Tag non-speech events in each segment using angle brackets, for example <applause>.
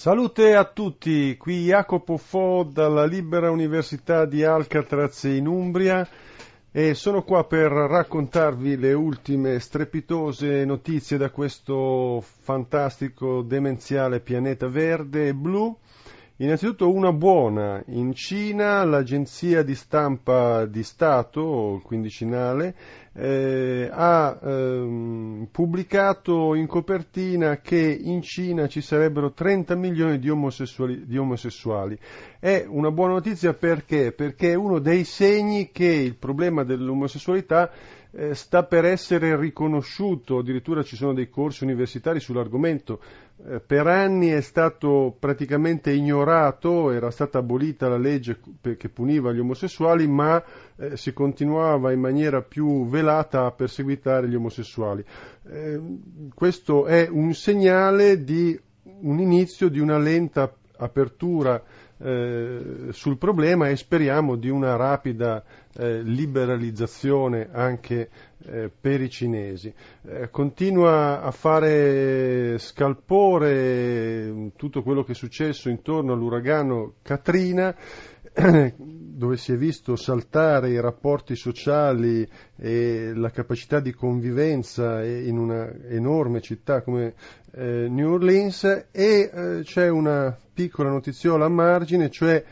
Salute a tutti, qui Jacopo Fo dalla Libera Università di Alcatraz in Umbria e sono qua per raccontarvi le ultime strepitose notizie da questo fantastico demenziale pianeta verde e blu. Innanzitutto una buona, in Cina l'agenzia di stampa di Stato, il quindicinale, eh, ha ehm, pubblicato in copertina che in Cina ci sarebbero 30 milioni di omosessuali, di omosessuali. È una buona notizia perché? Perché è uno dei segni che il problema dell'omosessualità eh, sta per essere riconosciuto, addirittura ci sono dei corsi universitari sull'argomento. Eh, per anni è stato praticamente ignorato, era stata abolita la legge che puniva gli omosessuali, ma eh, si continuava in maniera più velata a perseguitare gli omosessuali. Eh, questo è un segnale di un inizio di una lenta apertura eh, sul problema e speriamo di una rapida eh, liberalizzazione anche eh, per i cinesi. Eh, continua a fare scalpore tutto quello che è successo intorno all'uragano Katrina <clears throat> dove si è visto saltare i rapporti sociali e la capacità di convivenza in una enorme città come eh, New Orleans. E eh, c'è una piccola notiziola a margine, cioè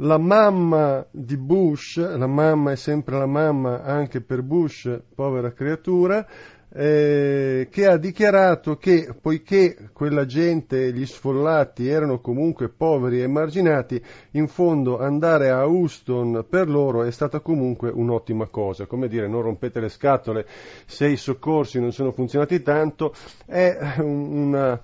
la mamma di Bush, la mamma è sempre la mamma anche per Bush, povera creatura, eh, che ha dichiarato che poiché quella gente, gli sfollati, erano comunque poveri e emarginati, in fondo andare a Houston per loro è stata comunque un'ottima cosa. Come dire, non rompete le scatole se i soccorsi non sono funzionati tanto, è una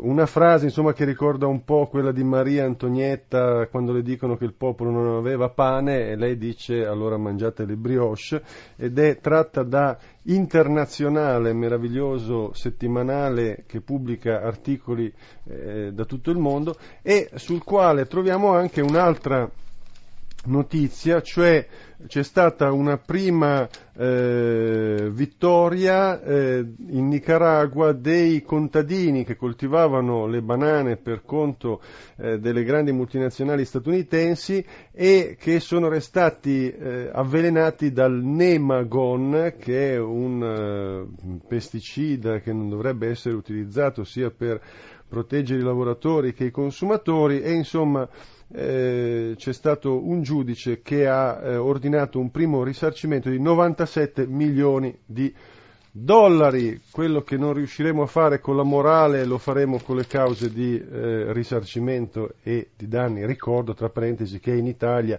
una frase insomma, che ricorda un po' quella di Maria Antonietta quando le dicono che il popolo non aveva pane e lei dice allora mangiate le brioche. Ed è tratta da Internazionale, meraviglioso settimanale che pubblica articoli eh, da tutto il mondo e sul quale troviamo anche un'altra notizia, cioè c'è stata una prima eh, vittoria eh, in Nicaragua dei contadini che coltivavano le banane per conto eh, delle grandi multinazionali statunitensi e che sono restati eh, avvelenati dal Nemagon, che è un eh, pesticida che non dovrebbe essere utilizzato sia per proteggere i lavoratori che i consumatori e insomma eh, c'è stato un giudice che ha eh, ordinato un primo risarcimento di 97 milioni di dollari, quello che non riusciremo a fare con la morale lo faremo con le cause di eh, risarcimento e di danni. Ricordo tra parentesi che in Italia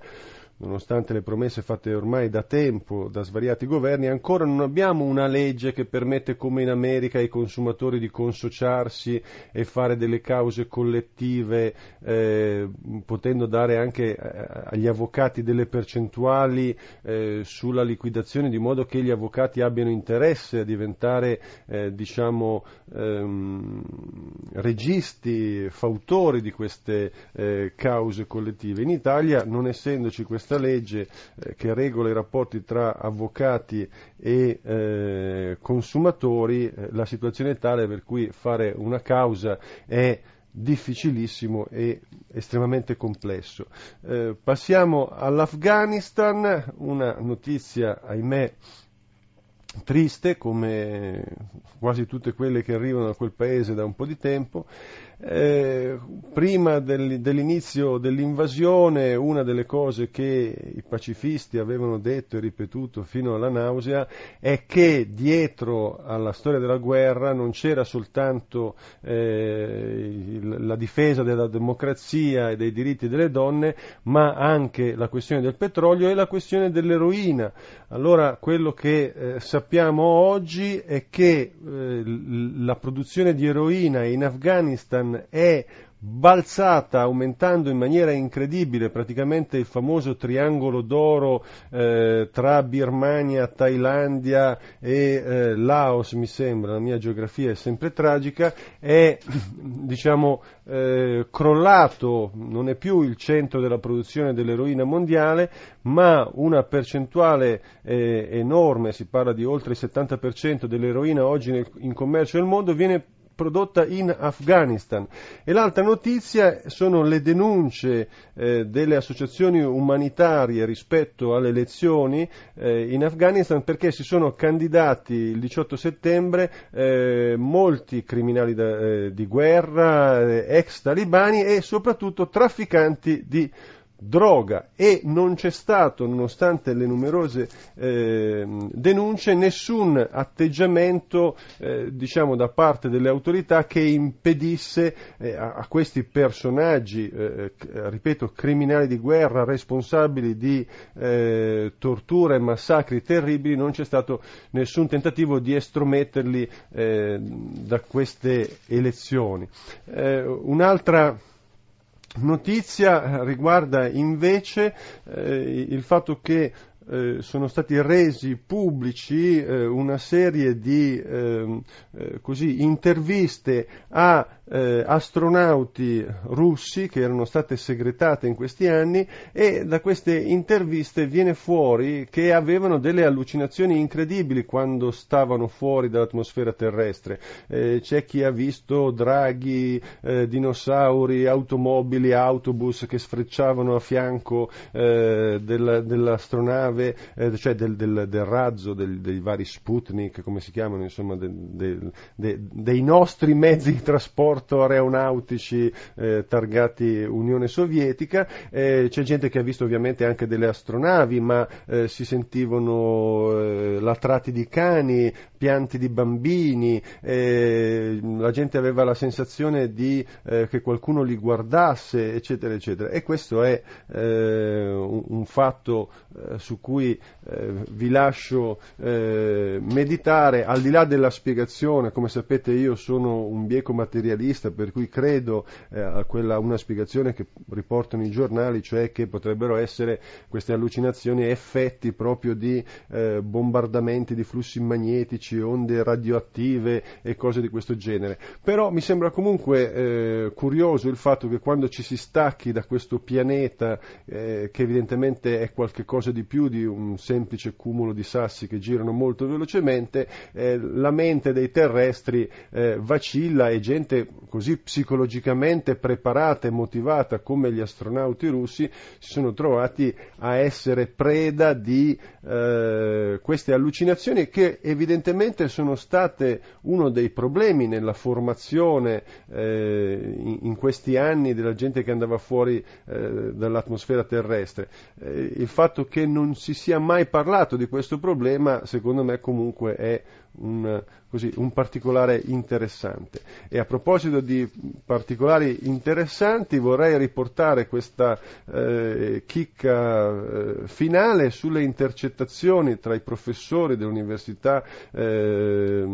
nonostante le promesse fatte ormai da tempo da svariati governi, ancora non abbiamo una legge che permette come in America ai consumatori di consociarsi e fare delle cause collettive, eh, potendo dare anche eh, agli avvocati delle percentuali eh, sulla liquidazione, di modo che gli avvocati abbiano interesse a diventare, eh, diciamo, ehm, registi, fautori di queste eh, cause collettive. In Italia, non essendoci questa questa legge eh, che regola i rapporti tra avvocati e eh, consumatori, eh, la situazione è tale per cui fare una causa è difficilissimo e estremamente complesso. Eh, passiamo all'Afghanistan, una notizia, ahimè, triste come quasi tutte quelle che arrivano da quel paese da un po' di tempo. Eh, prima del, dell'inizio dell'invasione una delle cose che i pacifisti avevano detto e ripetuto fino alla nausea è che dietro alla storia della guerra non c'era soltanto eh, la difesa della democrazia e dei diritti delle donne, ma anche la questione del petrolio e la questione dell'eroina. Allora quello che eh, sappiamo oggi è che eh, la produzione di eroina in Afghanistan è balzata aumentando in maniera incredibile praticamente il famoso triangolo d'oro eh, tra Birmania, Thailandia e eh, Laos, mi sembra, la mia geografia è sempre tragica, è <clears throat> diciamo eh, crollato, non è più il centro della produzione dell'eroina mondiale, ma una percentuale eh, enorme, si parla di oltre il 70% dell'eroina oggi nel, in commercio nel mondo, viene prodotta in Afghanistan. E l'altra notizia sono le denunce eh, delle associazioni umanitarie rispetto alle elezioni eh, in Afghanistan perché si sono candidati il 18 settembre eh, molti criminali da, eh, di guerra, eh, ex talibani e soprattutto trafficanti di droga e non c'è stato, nonostante le numerose eh, denunce, nessun atteggiamento eh, diciamo, da parte delle autorità che impedisse eh, a, a, questi personaggi, eh, ripeto, criminali di guerra, responsabili di eh, torture e massacri terribili, non c'è stato nessun tentativo di estrometterli eh, da queste elezioni. un'altra Notizia riguarda invece eh, il fatto che eh, sono stati resi pubblici eh, una serie di ehm, eh, così, interviste a eh, astronauti russi che erano state segretate in questi anni e da queste interviste viene fuori che avevano delle allucinazioni incredibili quando stavano fuori dall'atmosfera terrestre. Eh, c'è chi ha visto draghi, dinosauri, automobili, autobus che sfrecciavano a fianco della, dell'astronave, cioè del, del, del razzo, del, dei vari Sputnik, come si chiamano, insomma, dei nostri mezzi di trasporto aeronautici eh, targati Unione Sovietica, eh, c'è gente che ha visto ovviamente anche delle astronavi, ma eh, si sentivano eh, latrati di cani, pianti di bambini, eh, la gente aveva la sensazione di, eh, che qualcuno li guardasse, eccetera, eccetera. E questo è un, un, fatto su cui vi lascio meditare, al di là della spiegazione, come sapete io sono un bieco materialista, per cui credo eh, a quella, una spiegazione che riportano i giornali, cioè che potrebbero essere queste allucinazioni effetti proprio di eh, bombardamenti di flussi magnetici, onde radioattive e cose di questo genere. Però mi sembra comunque eh, curioso il fatto che quando ci si stacchi da questo pianeta, eh, che evidentemente è qualcosa di più di un semplice cumulo di sassi che girano molto velocemente, eh, la mente dei terrestri eh, vacilla e gente così psicologicamente preparata e motivata come gli astronauti russi si sono trovati a essere preda di eh, queste allucinazioni che evidentemente sono state uno dei problemi nella formazione eh, in, in, questi anni della gente che andava fuori eh, dall'atmosfera terrestre. Eh, il fatto che non si sia mai parlato di questo problema secondo me comunque è un, così, un particolare interessante. E a proposito di particolari interessanti vorrei riportare questa eh, chicca eh, finale sulle intercettazioni tra i professori dell'università eh,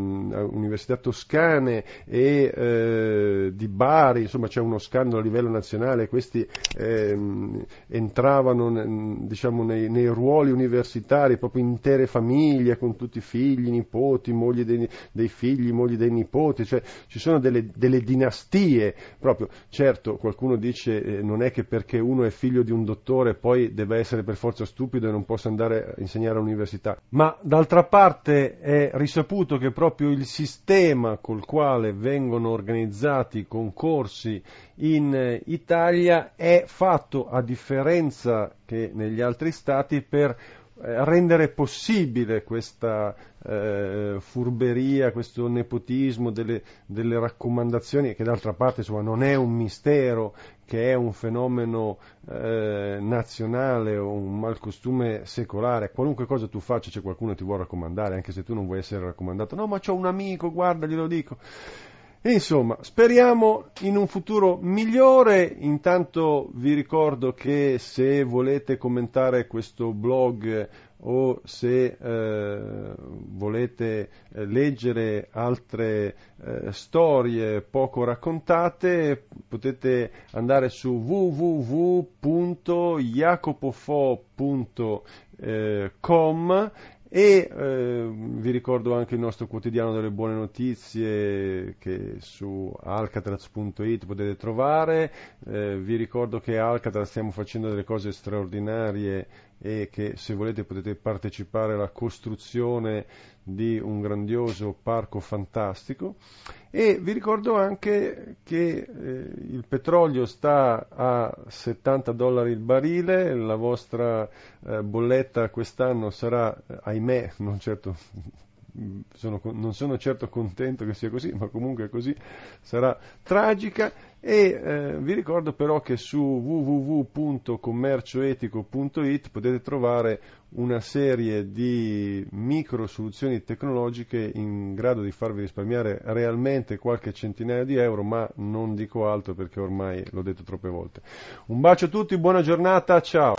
toscane e eh, di Bari, insomma c'è uno scandalo a livello nazionale, questi ehm, entravano diciamo, nei, nei ruoli universitari proprio intere famiglie con tutti i figli, nipoti, nipoti, mogli dei, dei figli, mogli dei nipoti, cioè ci sono delle, delle dinastie proprio. Certo, qualcuno dice eh, non è che perché uno è figlio di un dottore poi deve essere per forza stupido e non possa andare a insegnare all'università, ma d'altra parte è risaputo che proprio il sistema col quale vengono organizzati i concorsi in eh, Italia è fatto a differenza che negli altri stati per rendere possibile questa eh, furberia, questo nepotismo delle, delle, raccomandazioni, che d'altra parte insomma, non è un mistero, che è un fenomeno eh, nazionale o un malcostume secolare, qualunque cosa tu faccia c'è qualcuno che ti vuole raccomandare, anche se tu non vuoi essere raccomandato, no ma c'ho un amico, guarda, glielo dico. Insomma, speriamo in un futuro migliore. Intanto vi ricordo che se volete commentare questo blog o se eh, volete eh, leggere altre eh, storie poco raccontate potete andare su www.jacopofo.com e eh, vi ricordo anche il nostro quotidiano delle buone notizie che su alcatraz.it potete trovare, eh, vi ricordo che a Alcatraz stiamo facendo delle cose straordinarie e che se volete potete partecipare alla costruzione di un grandioso parco fantastico. E vi ricordo anche che eh, il petrolio sta a 70 dollari il barile, la vostra eh, bolletta quest'anno sarà, eh, ahimè, non certo sono, non sono certo contento che sia così, ma comunque è così, sarà tragica e eh, vi ricordo però che su www.commercioetico.it potete trovare una serie di micro soluzioni tecnologiche in grado di farvi risparmiare realmente qualche centinaia di euro, ma non dico altro perché ormai l'ho detto troppe volte. Un bacio a tutti, buona giornata, ciao!